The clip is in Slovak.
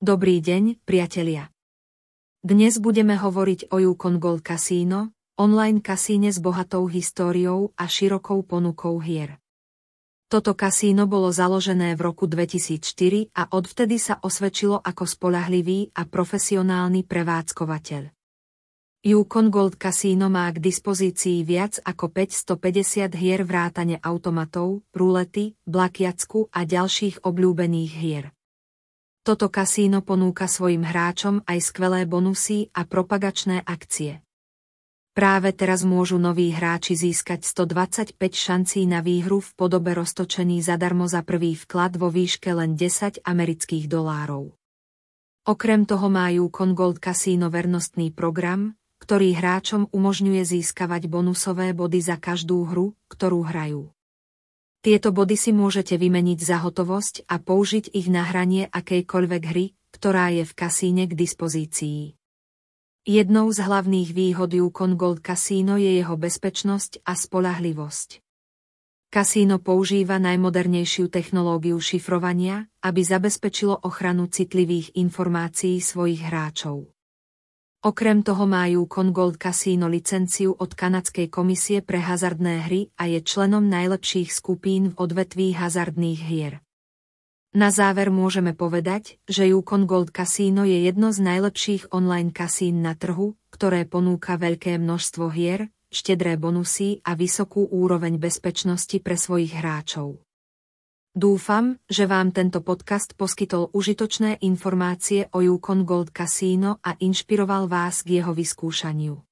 Dobrý deň, priatelia. Dnes budeme hovoriť o Yukon Gold Casino, online kasíne s bohatou históriou a širokou ponukou hier. Toto kasíno bolo založené v roku 2004 a odvtedy sa osvedčilo ako spolahlivý a profesionálny prevádzkovateľ. Yukon Gold Casino má k dispozícii viac ako 550 hier vrátane automatov, rulety, blakiacku a ďalších obľúbených hier. Toto kasíno ponúka svojim hráčom aj skvelé bonusy a propagačné akcie. Práve teraz môžu noví hráči získať 125 šancí na výhru v podobe roztočení zadarmo za prvý vklad vo výške len 10 amerických dolárov. Okrem toho majú Congold Casino vernostný program, ktorý hráčom umožňuje získavať bonusové body za každú hru, ktorú hrajú. Tieto body si môžete vymeniť za hotovosť a použiť ich na hranie akejkoľvek hry, ktorá je v kasíne k dispozícii. Jednou z hlavných výhod Yukon Gold Casino je jeho bezpečnosť a spolahlivosť. Kasíno používa najmodernejšiu technológiu šifrovania, aby zabezpečilo ochranu citlivých informácií svojich hráčov. Okrem toho majú Congold Casino licenciu od Kanadskej komisie pre hazardné hry a je členom najlepších skupín v odvetví hazardných hier. Na záver môžeme povedať, že Yukon Gold Casino je jedno z najlepších online kasín na trhu, ktoré ponúka veľké množstvo hier, štedré bonusy a vysokú úroveň bezpečnosti pre svojich hráčov. Dúfam, že vám tento podcast poskytol užitočné informácie o Yukon Gold Casino a inšpiroval vás k jeho vyskúšaniu.